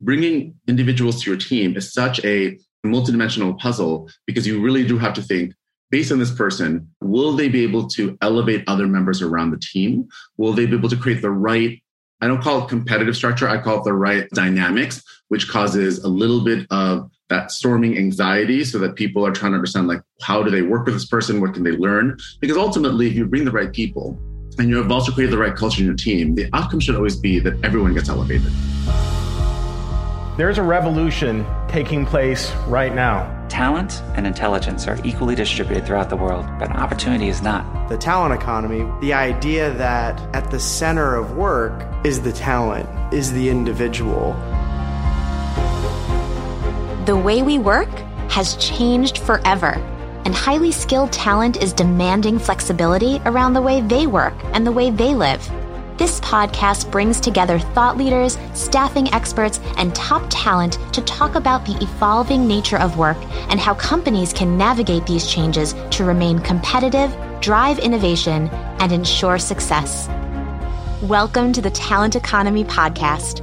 bringing individuals to your team is such a multidimensional puzzle because you really do have to think based on this person, will they be able to elevate other members around the team? Will they be able to create the right, I don't call it competitive structure, I call it the right dynamics, which causes a little bit of that storming anxiety so that people are trying to understand like how do they work with this person? What can they learn? Because ultimately if you bring the right people and you have also created the right culture in your team the outcome should always be that everyone gets elevated there's a revolution taking place right now Talent and intelligence are equally distributed throughout the world, but opportunity is not. The talent economy, the idea that at the center of work is the talent, is the individual. The way we work has changed forever, and highly skilled talent is demanding flexibility around the way they work and the way they live. This podcast brings together thought leaders, staffing experts, and top talent to talk about the evolving nature of work and how companies can navigate these changes to remain competitive, drive innovation, and ensure success. Welcome to the Talent Economy Podcast.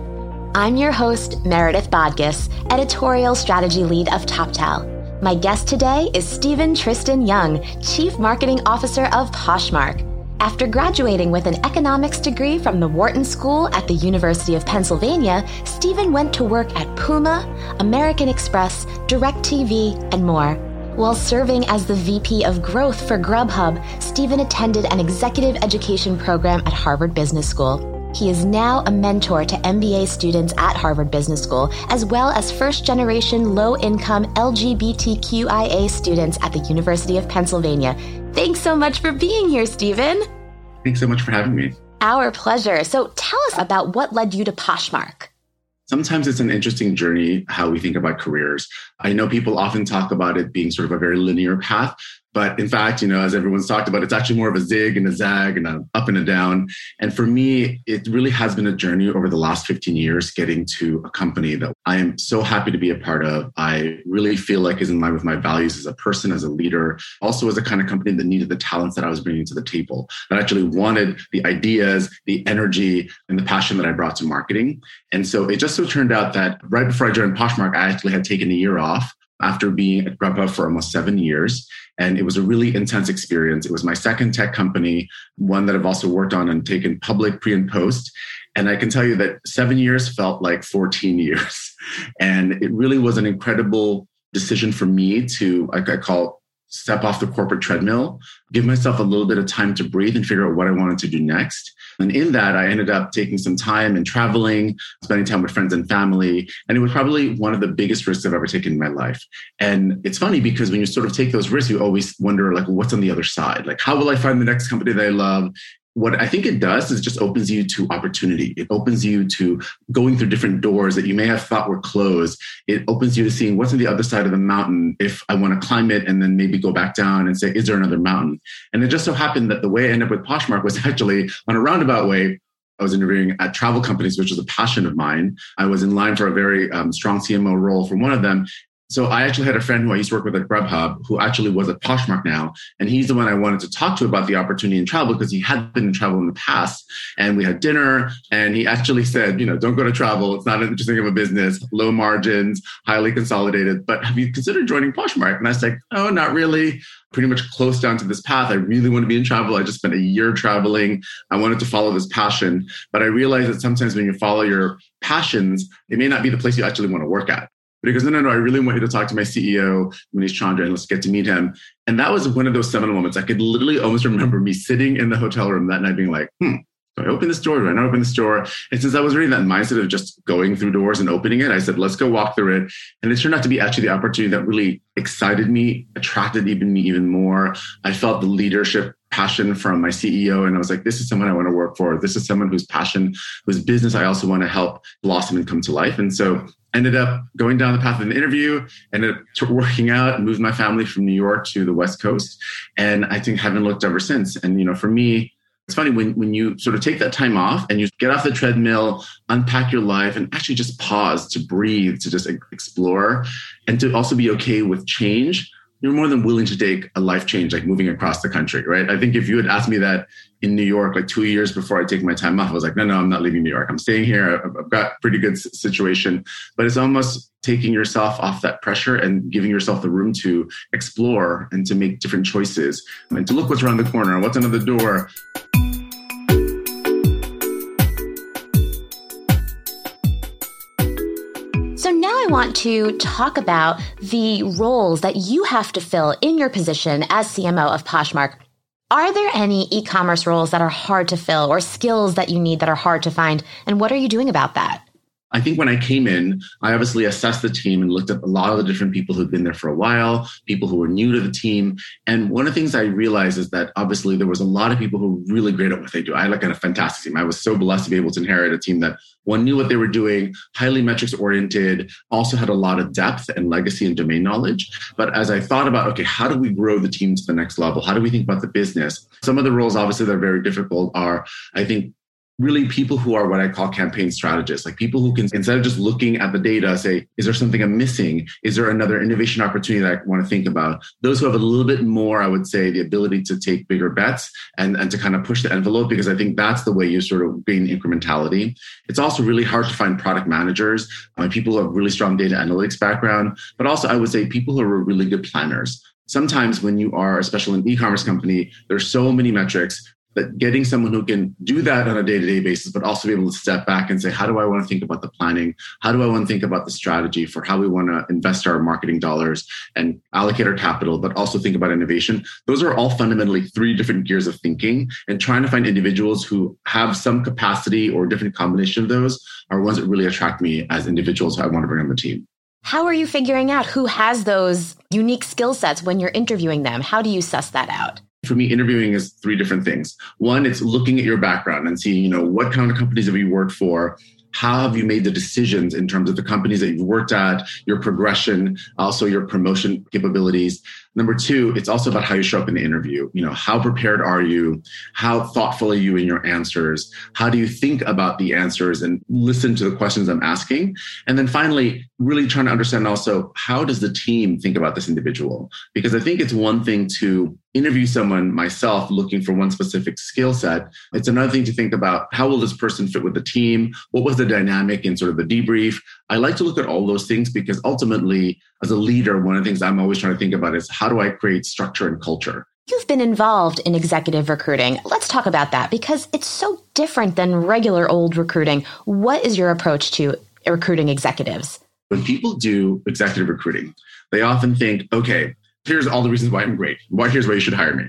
I'm your host, Meredith Bodgas, Editorial Strategy Lead of TopTal. My guest today is Stephen Tristan Yuan, Chief Marketing Officer of Poshmark. After graduating with an economics degree from the Wharton School at the University of Pennsylvania, Stephen went to work at Puma, American Express, DirecTV, and more. While serving as the VP of Growth for Grubhub, Stephen attended an executive education program at Harvard Business School. He is now a mentor to MBA students at Harvard Business School, as well as first generation low income LGBTQIA students at the University of Pennsylvania. Thanks so much for being here, Stephen. Thanks so much for having me. Our pleasure. So tell us about what led you to Poshmark. Sometimes it's an interesting journey how we think about careers. I know people often talk about it being sort of a very linear path, but in fact, you know, as everyone's talked about, it's actually more of a zig and a zag and an up and a down. And for me, it really has been a journey over the last 15 years getting to a company that I am so happy to be a part of. I really feel like is in line with my values as a person, as a leader, also as a kind of company that needed the talents that I was bringing to the table, that actually wanted the ideas, the energy, and the passion that I brought to marketing. And so it just so turned out that right before I joined Poshmark, I actually had taken a year off after being at Grubhub for almost seven years. And it was a really intense experience. It was my second tech company, one that I've also worked on and taken public pre and post. And I can tell you that seven years felt like 14 years. And it really was an incredible decision for me to, like I call step off the corporate treadmill, give myself a little bit of time to breathe and figure out what I wanted to do next. And in that, I ended up taking some time and traveling, spending time with friends and family. And it was probably one of the biggest risks I've ever taken in my life. And it's funny because when you sort of take those risks, you always wonder, like, what's on the other side? Like, how will I find the next company that I love? What I think it does is just opens you to opportunity. It opens you to going through different doors that you may have thought were closed. It opens you to seeing what's on the other side of the mountain if I want to climb it and then maybe go back down and say, is there another mountain? And it just so happened that the way I ended up with Poshmark was actually on a roundabout way. I was interviewing at travel companies, which was a passion of mine. I was in line for a very um, strong CMO role from one of them. So I actually had a friend who I used to work with at Grubhub who actually was at Poshmark now. And he's the one I wanted to talk to about the opportunity in travel because he had been in travel in the past. And we had dinner and he actually said, you know, don't go to travel. It's not interesting of a business, low margins, highly consolidated. But have you considered joining Poshmark? And I like, oh, not really. Pretty much close down to this path. I really want to be in travel. I just spent a year traveling. I wanted to follow this passion. But I realized that sometimes when you follow your passions, it may not be the place you actually want to work at. But he goes, no, no, no, I really want you to talk to my CEO, Manish Chandra, and let's get to meet him. And that was one of those seminal moments. I could literally almost remember me sitting in the hotel room that night being like, hmm, do I open this door? Do I not open this door? And since I was really in that mindset of just going through doors and opening it, I said, let's go walk through it. And it turned out to be actually the opportunity that really excited me, attracted even me even more. I felt the leadership passion from my CEO. And I was like, this is someone I want to work for. This is someone whose passion, whose business I also want to help blossom and come to life. And so ended up going down the path of an interview, ended up working out, moved my family from New York to the West Coast. And I think haven't looked ever since. And, you know, for me, it's funny when, when you sort of take that time off and you get off the treadmill, unpack your life, and actually just pause to breathe, to just explore, and to also be okay with change. You're more than willing to take a life change, like moving across the country, right? I think if you had asked me that in New York, like two years before I take my time off, I was like, no, no, I'm not leaving New York. I'm staying here. I've got pretty good situation, but it's almost taking yourself off that pressure and giving yourself the room to explore and to make different choices and to look what's around the corner what's under the door. I want to talk about the roles that you have to fill in your position as CMO of Poshmark. Are there any e-commerce roles that are hard to fill or skills that you need that are hard to find? And what are you doing about that? I think when I came in, I obviously assessed the team and looked at a lot of the different people who'd been there for a while, people who were new to the team. And one of the things I realized is that obviously there was a lot of people who were really great at what they do. I had like a fantastic team. I was so blessed to be able to inherit a team that one knew what they were doing, highly metrics oriented, also had a lot of depth and legacy and domain knowledge. But as I thought about, okay, how do we grow the team to the next level? How do we think about the business? Some of the roles, obviously, that are very difficult are, I think, really people who are what I call campaign strategists, like people who can, instead of just looking at the data, say, is there something I'm missing? Is there another innovation opportunity that I want to think about? Those who have a little bit more, I would say, the ability to take bigger bets and, and to kind of push the envelope, because I think that's the way you sort of gain incrementality. It's also really hard to find product managers, uh, people who have really strong data analytics background, but also I would say people who are really good planners sometimes when you are, especially an e-commerce company, there's so many metrics that getting someone who can do that on a day-to-day basis but also be able to step back and say how do i want to think about the planning? How do i want to think about the strategy for how we want to invest our marketing dollars and allocate our capital but also think about innovation? Those are all fundamentally three different gears of thinking and trying to find individuals who have some capacity or different combination of those are ones that really attract me as individuals i want to bring on the team. How are you figuring out who has those unique skill sets when you're interviewing them? How do you suss that out for me, interviewing is three different things. One, it's looking at your background and seeing, you know, what kind of companies have you worked for? How have you made the decisions in terms of the companies that you've worked at, your progression, also your promotion capabilities? Number two, it's also about how you show up in the interview. You know, how prepared are you? How thoughtful are you in your answers? How do you think about the answers and listen to the questions I'm asking? And then finally, really trying to understand also how does the team think about this individual? Because I think it's one thing to interview someone myself looking for one specific skill set. It's another thing to think about how will this person fit with the team? What was the dynamic in sort of the debrief? I like to look at all those things because ultimately, as a leader, one of the things I'm always trying to think about is how do I create structure and culture? You've been involved in executive recruiting. Let's talk about that because it's so different than regular old recruiting. What is your approach to recruiting executives? When people do executive recruiting, they often think, okay, here's all the reasons why I'm great. Why here's why you should hire me.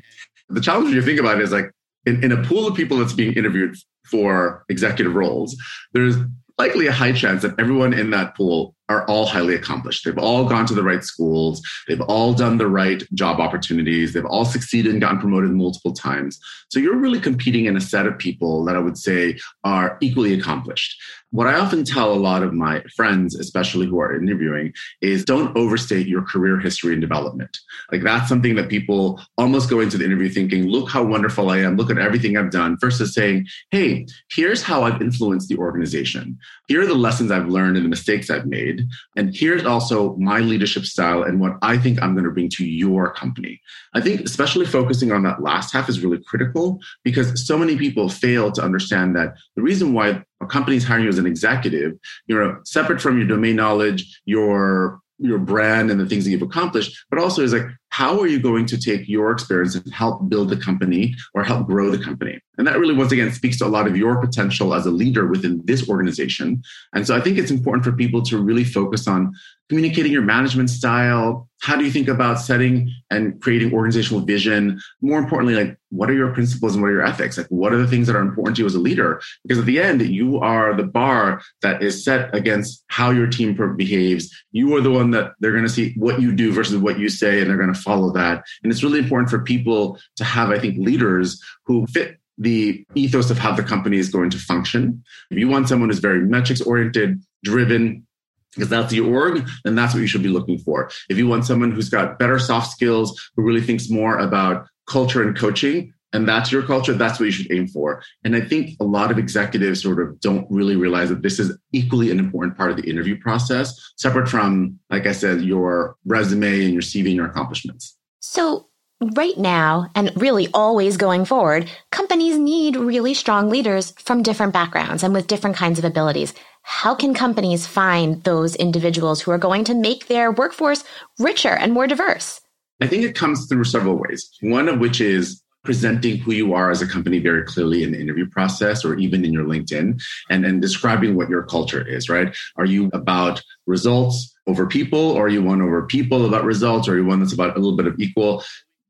The challenge when you think about it is like in, in a pool of people that's being interviewed for executive roles, there's likely a high chance that everyone in that pool are all highly accomplished. They've all gone to the right schools. They've all done the right job opportunities. They've all succeeded and gotten promoted multiple times. So you're really competing in a set of people that I would say are equally accomplished. What I often tell a lot of my friends, especially who are interviewing, is don't overstate your career history and development. Like that's something that people almost go into the interview thinking, look how wonderful I am, look at everything I've done, versus saying, hey, here's how I've influenced the organization. Here are the lessons I've learned and the mistakes I've made. And here's also my leadership style and what I think I'm going to bring to your company. I think especially focusing on that last half is really critical because so many people fail to understand that the reason why a company is hiring you as an executive, you're separate from your domain knowledge, your your brand and the things that you've accomplished, but also is like, how are you going to take your experience and help build the company or help grow the company? And that really, once again, speaks to a lot of your potential as a leader within this organization. And so I think it's important for people to really focus on communicating your management style. How do you think about setting and creating organizational vision? More importantly, like what are your principles and what are your ethics? Like what are the things that are important to you as a leader? Because at the end, you are the bar that is set against how your team behaves. You are the one that they're going to see what you do versus what you say, and they're going to follow that. And it's really important for people to have, I think, leaders who fit the ethos of how the company is going to function. If you want someone who's very metrics oriented, driven, because that's the org, then that's what you should be looking for. If you want someone who's got better soft skills, who really thinks more about culture and coaching, and that's your culture, that's what you should aim for. And I think a lot of executives sort of don't really realize that this is equally an important part of the interview process, separate from, like I said, your resume and your CV and your accomplishments. So, right now, and really always going forward, companies need really strong leaders from different backgrounds and with different kinds of abilities. How can companies find those individuals who are going to make their workforce richer and more diverse? I think it comes through several ways. One of which is presenting who you are as a company very clearly in the interview process or even in your LinkedIn and, and describing what your culture is, right? Are you about results over people or are you one over people about results or are you one that's about a little bit of equal?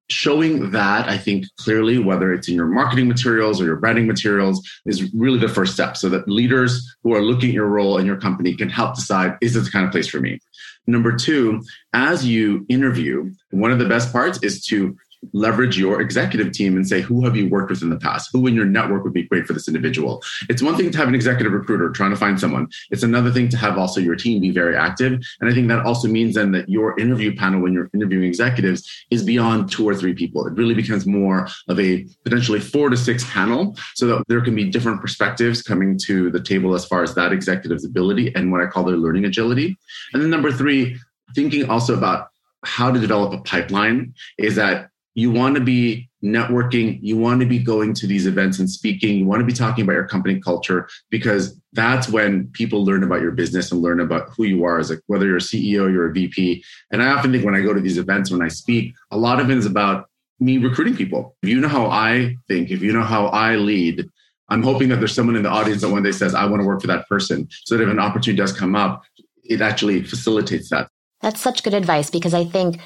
Showing that, I think clearly, whether it's in your marketing materials or your branding materials, is really the first step so that leaders who are looking at your role in your company can help decide is this the kind of place for me? Number two, as you interview, one of the best parts is to leverage your executive team and say, who have you worked with in the past? Who in your network would be great for this individual? It's one thing to have an executive recruiter trying to find someone. It's another thing to have also your team be very active. And I think that also means then that your interview panel when you're interviewing executives is beyond two or three people. It really becomes more of a potentially four to six panel so that there can be different perspectives coming to the table as far as that executive's ability and what I call their learning agility. And then number three, thinking also about how to develop a pipeline is that you want to be networking, you want to be going to these events and speaking, you want to be talking about your company culture because that's when people learn about your business and learn about who you are as a whether you're a CEO, you're a VP. And I often think when I go to these events, when I speak, a lot of it is about me recruiting people. If you know how I think, if you know how I lead, I'm hoping that there's someone in the audience that one day says, I want to work for that person. So that if an opportunity does come up, it actually facilitates that. That's such good advice because I think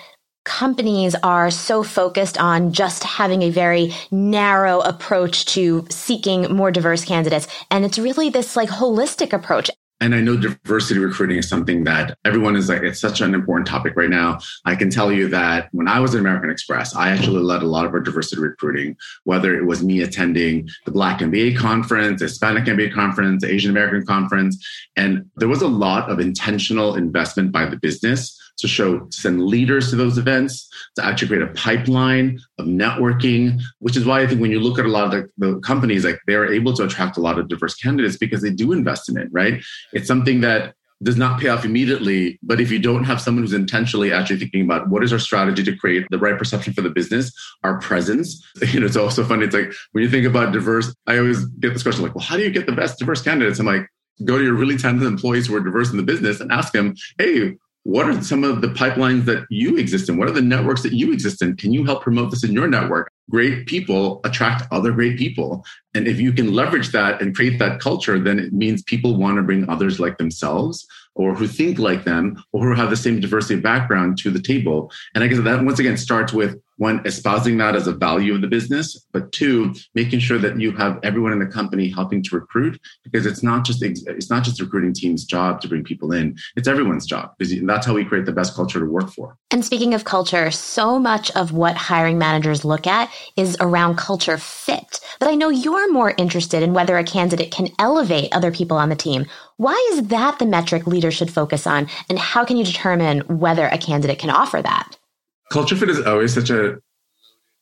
companies are so focused on just having a very narrow approach to seeking more diverse candidates. And it's really this like holistic approach. And I know diversity recruiting is something that everyone is like, it's such an important topic right now. I can tell you that when I was at American Express, I actually led a lot of our diversity recruiting, whether it was me attending the Black MBA conference, Hispanic MBA conference, Asian American conference. And there was a lot of intentional investment by the business to show send leaders to those events, to actually create a pipeline of networking, which is why I think when you look at a lot of the, the, companies, like they're able to attract a lot of diverse candidates because they do invest in it, right? It's something that does not pay off immediately, but if you don't have someone who's intentionally actually thinking about what is our strategy to create the right perception for the business, our presence, you know, it's also funny. It's like when you think about diverse, I always get this question like, well, how do you get the best diverse candidates? I'm like, go to your really talented employees who are diverse in the business and ask them, hey, what are some of the pipelines that you exist in? What are the networks that you exist in? Can you help promote this in your network? Great people attract other great people. And if you can leverage that and create that culture, then it means people want to bring others like themselves or who think like them or who have the same diversity background to the table. And I guess that once again starts with one, espousing that as a value of the business, but two, making sure that you have everyone in the company helping to recruit because it's not just it's not just the recruiting team's job to bring people in; it's everyone's job because that's how we create the best culture to work for. And speaking of culture, so much of what hiring managers look at is around culture fit. But I know you're more interested in whether a candidate can elevate other people on the team. Why is that the metric leaders should focus on, and how can you determine whether a candidate can offer that? culture fit is always such a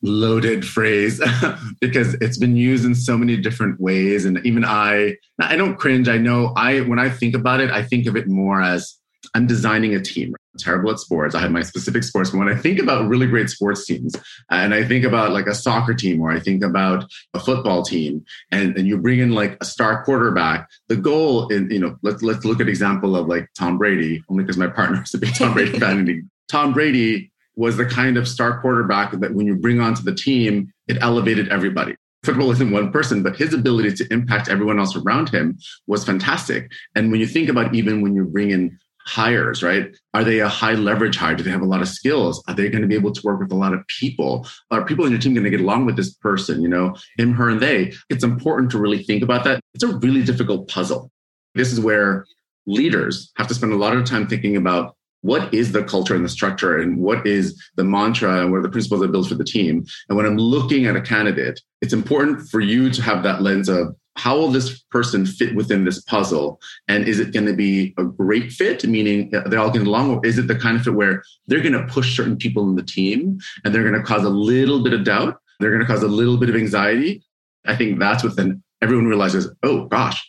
loaded phrase because it's been used in so many different ways and even i i don't cringe i know i when i think about it i think of it more as i'm designing a team terrible at sports i have my specific sports but when i think about really great sports teams uh, and i think about like a soccer team or i think about a football team and, and you bring in like a star quarterback the goal in you know let's let's look at example of like tom brady only because my partner is a big tom brady fan tom brady was the kind of star quarterback that when you bring onto the team, it elevated everybody. Football isn't one person, but his ability to impact everyone else around him was fantastic. And when you think about even when you bring in hires, right? Are they a high leverage hire? Do they have a lot of skills? Are they going to be able to work with a lot of people? Are people in your team going to get along with this person? You know, him, her, and they. It's important to really think about that. It's a really difficult puzzle. This is where leaders have to spend a lot of time thinking about what is the culture and the structure and what is the mantra and what are the principles that build for the team and when i'm looking at a candidate it's important for you to have that lens of how will this person fit within this puzzle and is it going to be a great fit meaning uh, they're all getting along or is it the kind of fit where they're going to push certain people in the team and they're going to cause a little bit of doubt They're going to cause a little bit of anxiety. I think that's what then everyone realizes, oh gosh,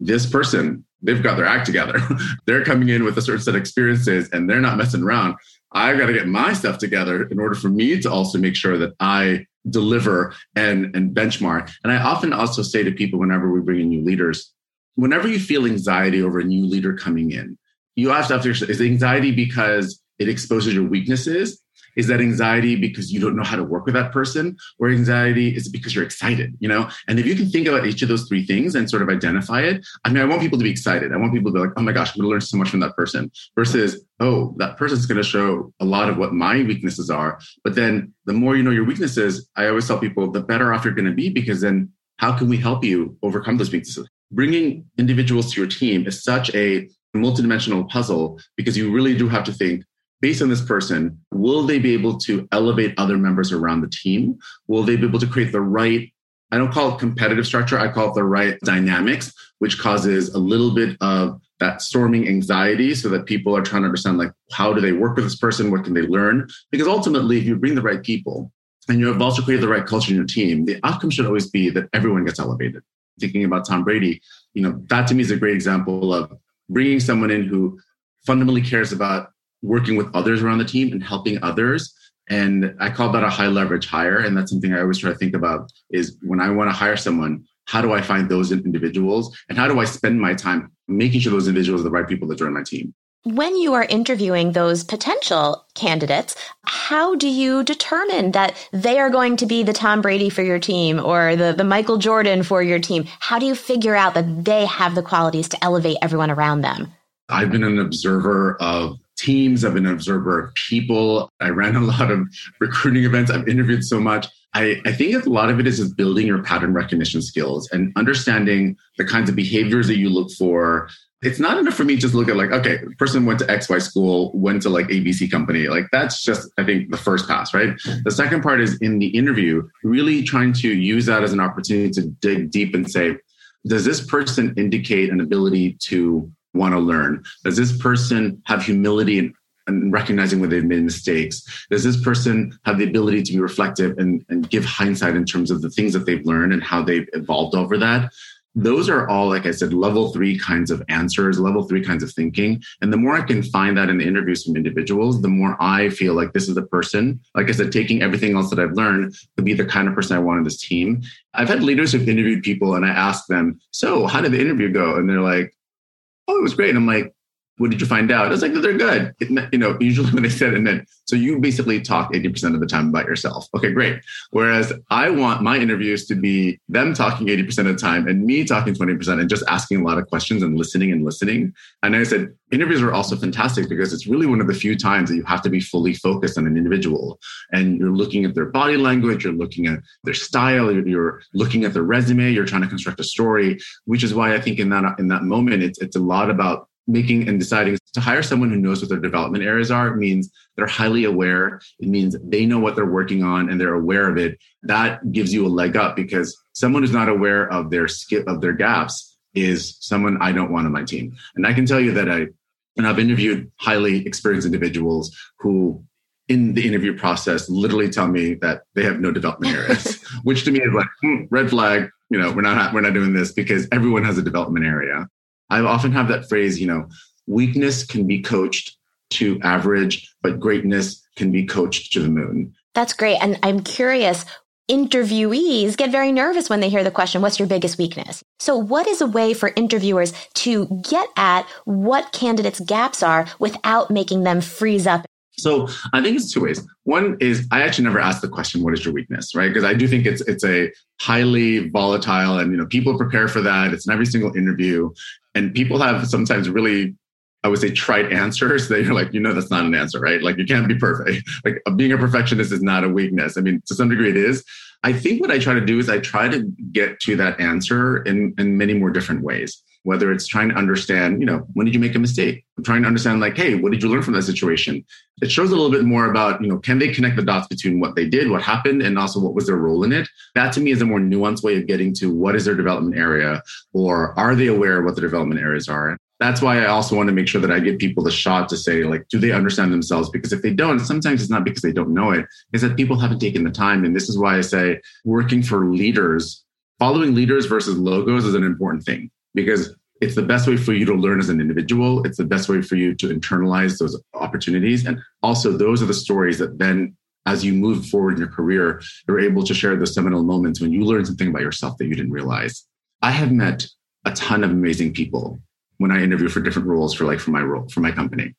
this person, they've got their act together. they're coming in with a certain set of experiences and they're not messing around. I've got to get my stuff together in order for me to also make sure that I deliver and, and benchmark. And I often also say to people whenever we bring in new leaders, whenever you feel anxiety over a new leader coming in, you have to have to, is anxiety because it exposes your weaknesses is that anxiety because you don't know how to work with that person? Or anxiety is because you're excited you know? And if you can think about each of those three things and sort of identify it i mean i want people to be excited. I want people to be like oh my gosh i'm going to learn so much from that person versus oh that person's going to show a lot of what my weaknesses are. But then the more you know your weaknesses i always tell people the better off you're going to be because then how can we help you overcome those weaknesses? Bringing individuals to your team is such a multidimensional puzzle because you really do have to think based on this person, will they be able to elevate other members around the team? Will they be able to create the right, I don't call it competitive structure, I call it the right dynamics, which causes a little bit of that storming anxiety so that people are trying to understand like how do they work with this person? What can they learn? Because ultimately if you bring the right people and you have also created the right culture in your team the outcome should always be that everyone gets elevated. Thinking about tom brady you know that to me is a great example of bringing someone in who fundamentally cares about working with others around the team and helping others. And I call that a high leverage hire. And that's something I always try to think about is when I want to hire someone, how do I find those individuals and how do I spend my time making sure those individuals are the right people that join my team? When you are interviewing those potential candidates, how do you determine that they are going to be the Tom Brady for your team or the, the Michael Jordan for your team? How do you figure out that they have the qualities to elevate everyone around them? I've been an observer of teams. I've been an observer of people. I ran a lot of recruiting events. I've interviewed so much. I, I think a lot of it is just building your pattern recognition skills and understanding the kinds of behaviors that you look for. It's not enough for me just look at like, okay, person went to XY school, went to like ABC company. Like that's just, I think, the first pass, right? The second part is in the interview, really trying to use that as an opportunity to dig deep and say, does this person indicate an ability to want to learn? Does this person have humility and, and recognizing when they've made mistakes? Does this person have the ability to be reflective and, and give hindsight in terms of the things that they've learned and how they've evolved over that? Those are all, like I said, level three kinds of answers, level three kinds of thinking. And the more I can find that in the interviews from individuals, the more I feel like this is the person, like I said, taking everything else that I've learned to be the kind of person I want in this team. I've had leaders who've interviewed people and I ask them, So, how did the interview go? And they're like, oh, it was great. And I'm like, what did you find out? I was like, they're good. It, you know, usually when they said it meant, so you basically talk 80% of the time about yourself. Okay, great. Whereas I want my interviews to be them talking 80% of the time and me talking 20% and just asking a lot of questions and listening and listening. And I said, interviews are also fantastic because it's really one of the few times that you have to be fully focused on an individual and you're looking at their body language, you're looking at their style, you're looking at their resume, you're trying to construct a story, which is why I think in that, in that moment, it's, it's a lot about making and deciding to hire someone who knows what their development areas are means they're highly aware. It means they know what they're working on and they're aware of it. That gives you a leg up because someone who's not aware of their skip of their gaps is someone I don't want on my team. And I can tell you that I and I've interviewed highly experienced individuals who in the interview process literally tell me that they have no development areas, which to me is like hmm, red flag. You know, we're not we're not doing this because everyone has a development area. I often have that phrase, you know, weakness can be coached to average, but greatness can be coached to the moon. That's great. And I'm curious, interviewees get very nervous when they hear the question, what's your biggest weakness? So what is a way for interviewers to get at what candidates' gaps are without making them freeze up so I think it's two ways. One is I actually never ask the question, "What is your weakness?" Right? Because I do think it's it's a highly volatile, and you know people prepare for that. It's in every single interview, and people have sometimes really, I would say, trite answers that you're like, you know, that's not an answer, right? Like you can't be perfect. Like uh, being a perfectionist is not a weakness. I mean, to some degree, it is. I think what I try to do is I try to get to that answer in in many more different ways whether it's trying to understand, you know, when did you make a mistake? I'm trying to understand, like, hey, what did you learn from that situation? It shows a little bit more about, you know, can they connect the dots between what they did, what happened, and also what was their role in it? That to me is a more nuanced way of getting to what is their development area, or are they aware of what the development areas are? that's why I also want to make sure that I give people the shot to say, like, do they understand themselves? Because if they don't, sometimes it's not because they don't know it, it's that people haven't taken the time. And this is why I say working for leaders, following leaders versus logos is an important thing because it's the best way for you to learn as an individual. It's the best way for you to internalize those opportunities. And also, those are the stories that then, as you move forward in your career, you're able to share those seminal moments when you learn something about yourself that you didn't realize. I have met a ton of amazing people when I interview for different roles for like for my role for my company.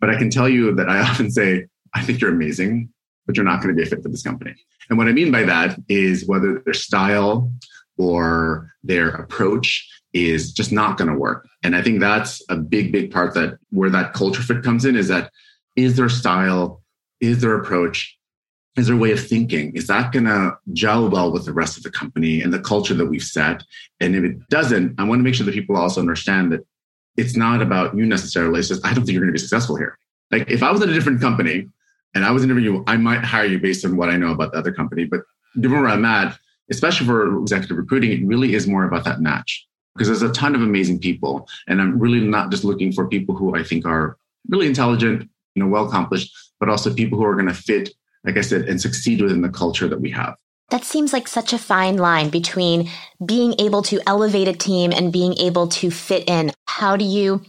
But I can tell you that I often say, I think you're amazing, but you're not going to be a fit for this company. And what I mean by that is whether their style or their approach is just not going to work. And I think that's a big, big part that where that culture fit comes in is that is their style, is their approach, is their way of thinking, is that going to gel well with the rest of the company and the culture that we've set? And if it doesn't, I want to make sure that people also understand that it's not about you necessarily. It's just, I don't think you're going to be successful here. Like if I was at a different company and I was interviewing you, I might hire you based on what I know about the other company. But given where I'm at, especially for executive recruiting, it really is more about that match because there's a ton of amazing people. And I'm really not just looking for people who I think are really intelligent, you know, well accomplished, but also people who are going to fit, like I said, and succeed within the culture that we have. That seems like such a fine line between being able to elevate a team and being able to fit in. How do you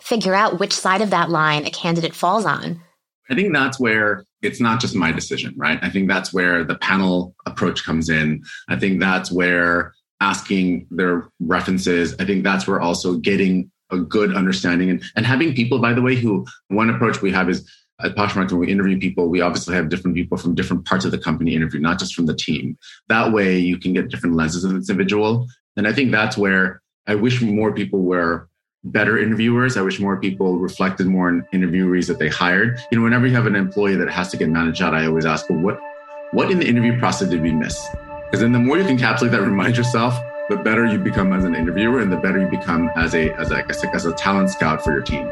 figure out which side of that line a candidate falls on? I think that's where it's not just my decision, right? I think that's where the panel approach comes in. I think that's where asking their references, I think that's where also getting a good understanding and, and having people, by the way, who one approach we have is at Poshmark, when we interview people, we obviously have different people from different parts of the company interview, not just from the team. That way you can get different lenses of this individual. And I think that's where I wish more people were better interviewers. I wish more people reflected more on interviewees that they hired. You know, whenever you have an employee that has to get managed out, I always ask, well, what, what in the interview process did we miss? Because then the more you can encapsulate that, remind yourself, the better you become as an interviewer and the better you become as a, as a, as a talent scout for your team.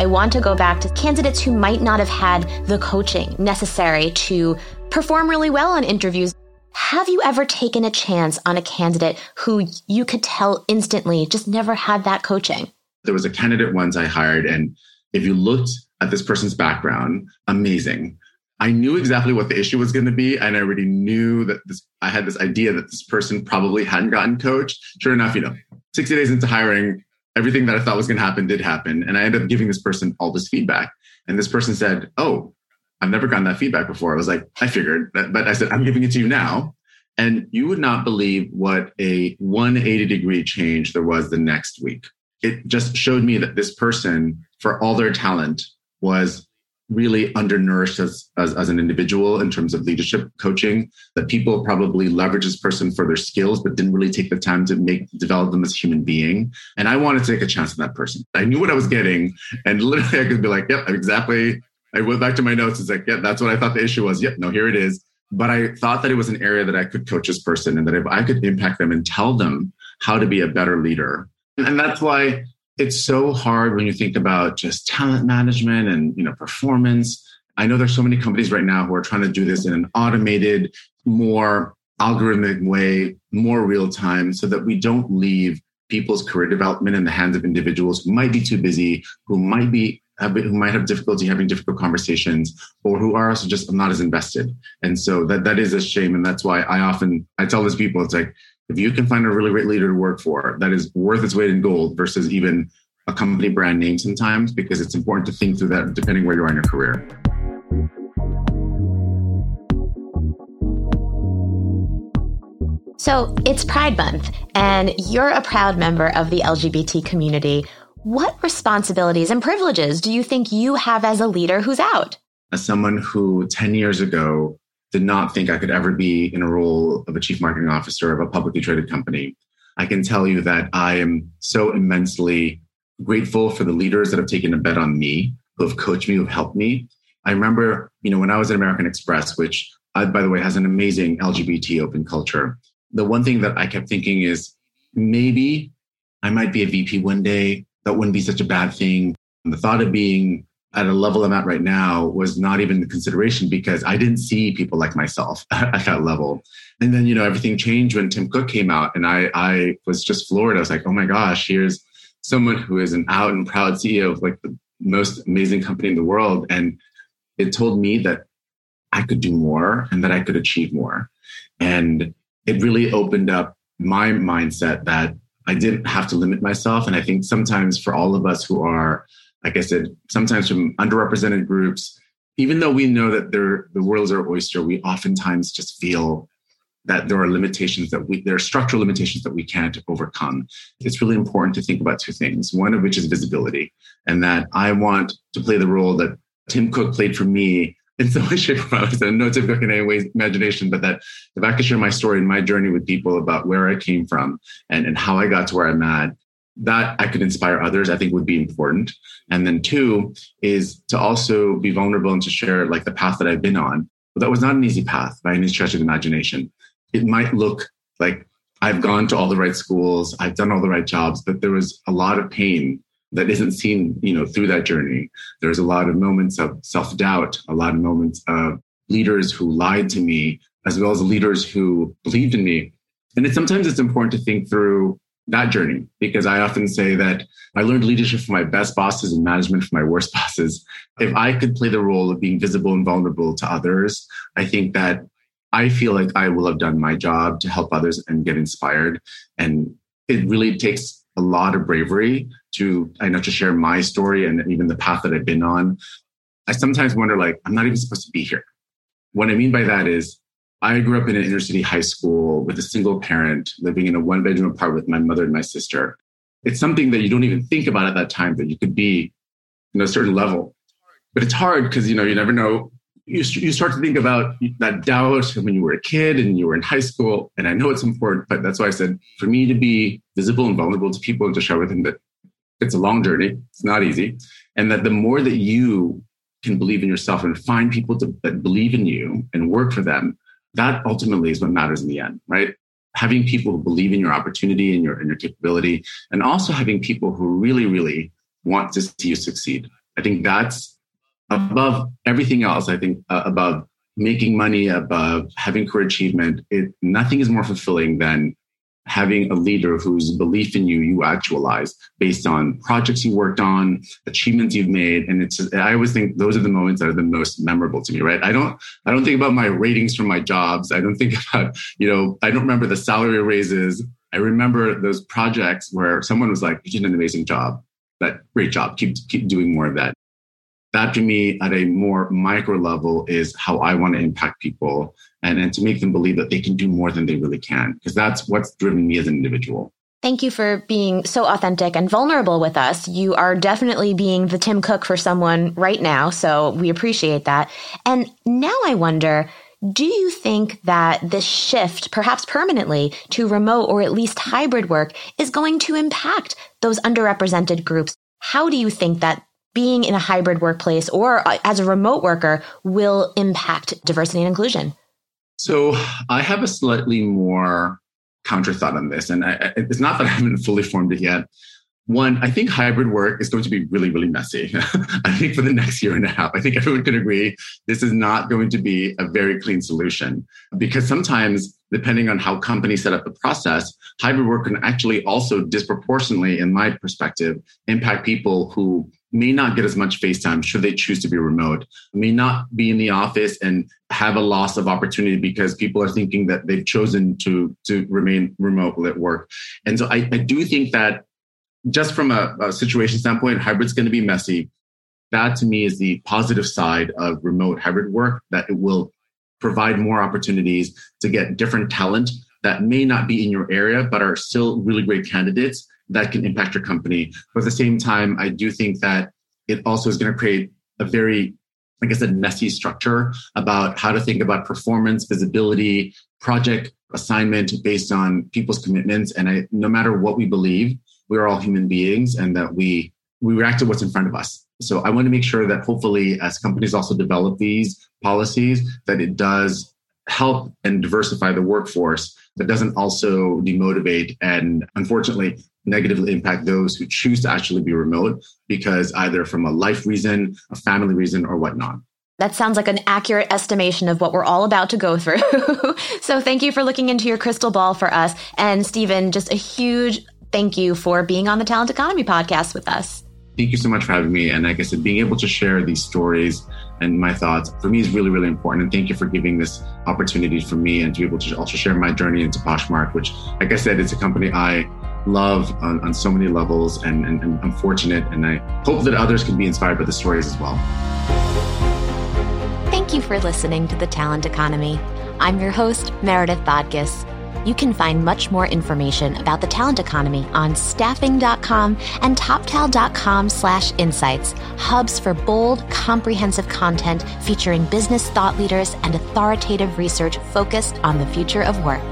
I want to go back to candidates who might not have had the coaching necessary to perform really well on interviews. Have you ever taken a chance on a candidate who you could tell instantly just never had that coaching? There was a candidate once I hired, and if you looked at this person's background, amazing. I knew exactly what the issue was going to be, and I already knew that this. I had this idea that this person probably hadn't gotten coached. Sure enough, you know, 60 days into hiring, everything that I thought was going to happen did happen. And I ended up giving this person all this feedback. And this person said, Oh, I've never gotten that feedback before. I was like, I figured, but I said, I'm giving it to you now. And you would not believe what a 180 degree change there was the next week. It just showed me that this person, for all their talent, was really undernourished as, as, as, an individual in terms of leadership coaching that people probably leverage this person for their skills but didn't really take the time to make develop them as a human being. And i wanted to take a chance on that person. I knew what i was getting and literally i could be like yep exactly. I went back to my notes it's like yeah that's what i thought the issue was. Yep no here it is. But i thought that it was an area that i could coach this person and that if i could impact them and tell them how to be a better leader. And that's why it's so hard when you think about just talent management and you know performance. I know there's so many companies right now who are trying to do this in an automated more algorithmic way more real time so that we don't leave people's career development in the hands of individuals who might be too busy who might be who might have difficulty having difficult conversations or who are also just not as invested. And so that that is a shame and that's why i often i tell these people it's like if you can find a really great leader to work for that is worth its weight in gold versus even a company brand name sometimes because it's important to think through that depending where you are in your career. So it's Pride Month, and you're a proud member of the LGBT community. What responsibilities and privileges do you think you have as a leader who's out? As someone who 10 years ago did not think I could ever be in a role of a chief marketing officer of a publicly traded company. I can tell you that I am so immensely grateful for the leaders that have taken a bet on me, who have coached me, who have helped me. I remember, you know, when I was at American Express, which uh, by the way has an amazing LGBT open culture. The one thing that I kept thinking is maybe I might be a VP one day. That wouldn't be such a bad thing. And the thought of being at a level I'm at right now was not even the consideration because I didn't see people like myself at that level. And then, you know, everything changed when Tim Cook came out and I, I was just floored. I was like, oh my gosh, here's someone who is an out and proud CEO of like the most amazing company in the world. And it told me that I could do more and that I could achieve more. And it really opened up my mindset that I didn't have to limit myself. And I think sometimes for all of us who are, like I said, sometimes from underrepresented groups, even though we know that the world is our oyster, we oftentimes just feel that there are limitations that we, there are structural limitations that we can't overcome. It's really important to think about two things. One of which is visibility, and that I want to play the role that Tim Cook played for me in some way, shape, or form. And no Tim Cook in any way imagination, but that if I could share my story and my journey with people about where I came from and, and how I got to where I'm at, that I could inspire others, I think would be important. And then two is to also be vulnerable and to share like the path that I've been on. But that was not an easy path by any stretch of imagination. It might look like I've gone to all the right schools, I've done all the right jobs, but there was a lot of pain that isn't seen, you know, through that journey. There's a lot of moments of self-doubt, a lot of moments of leaders who lied to me, as well as leaders who believed in me. And it, sometimes it's important to think through that journey because I often say that I learned leadership from my best bosses and management from my worst bosses. If I could play the role of being visible and vulnerable to others, I think that I feel like I will have done my job to help others and get inspired. And it really takes a lot of bravery to, I know, to share my story and even the path that I've been on. I sometimes wonder, like, I'm not even supposed to be here. What I mean by that is, I grew up in an inner city high school with a single parent living in a one bedroom apartment with my mother and my sister. It's something that you don't even think about at that time that you could be in a certain level. But it's hard because you know you never know you, you start to think about that doubt when you were a kid and you were in high school. And I know it's important, but that's why I said for me to be visible and vulnerable to people and to share with them that it's a long journey, it's not easy. And that the more that you can believe in yourself and find people to, that believe in you and work for them, that ultimately is what matters in the end, right? Having people who believe in your opportunity and your, and your capability, and also having people who really, really want to see you succeed. I think that's above everything else, I think uh, above making money, above having career achievement, it, nothing is more fulfilling than having a leader whose belief in you you actualize based on projects you worked on achievements you've made. And it's just, i always think those are the moments that are the most memorable to me right? I don't i don't think about my ratings from my jobs. I don't think about you know i don't remember the salary raises. I remember those projects where someone was like you did an amazing job that great job. Keep keep doing more of that that to me at a more micro level is how I want to impact people and, and to make them believe that they can do more than they really can, because that's what's driven me as an individual. Thank you for being so authentic and vulnerable with us. You are definitely being the Tim Cook for someone right now. So we appreciate that. And now I wonder, do you think that this shift, perhaps permanently, to remote or at least hybrid work is going to impact those underrepresented groups? How do you think that being in a hybrid workplace or uh, as a remote worker will impact diversity and inclusion? So I have a slightly more counter thought on this. And I, it's not that I haven't fully formed it yet. One, I think hybrid work is going to be really, really messy. I think for the next year and a half, I think everyone can agree this is not going to be a very clean solution because sometimes, depending on how companies set up the process, hybrid work can actually also disproportionately, in my perspective, impact people who may not get as much face time should they choose to be remote, may not be in the office and have a loss of opportunity because people are thinking that they've chosen to, to remain remote at work. And so I, I do think that just from a, a situation standpoint, hybrid's going to be messy. That to me is the positive side of remote hybrid work, that it will provide more opportunities to get different talent that may not be in your area, but are still really great candidates that can impact your company. But at the same time, I do think that it also is going to create a very, like I said, messy structure about how to think about performance, visibility, project assignment based on people's commitments. And I, no matter what we believe, we're all human beings and that we, we react to what's in front of us. So I want to make sure that hopefully as companies also develop these policies, that it does help and diversify the workforce, but doesn't also demotivate and unfortunately negatively impact those who choose to actually be remote because either from a life reason, a family reason, or whatnot. That sounds like an accurate estimation of what we're all about to go through. so thank you for looking into your crystal ball for us. And Stephen, just a huge thank you for being on the Talent Economy podcast with us. Thank you so much for having me. And like I said, being able to share these stories and my thoughts for me is really, really important. And thank you for giving this opportunity for me and to be able to also share my journey into Poshmark, which, like I said, it's a company I love on, on so many levels. And, and, and I'm fortunate and I hope that others can be inspired by the stories as well. Thank you for listening to The Talent Economy. I'm your host, Meredith Bodgas. You can find much more information about the talent economy on staffing.com and toptal.com slash insights, hubs for bold, comprehensive content featuring business thought leaders and authoritative research focused on the future of work.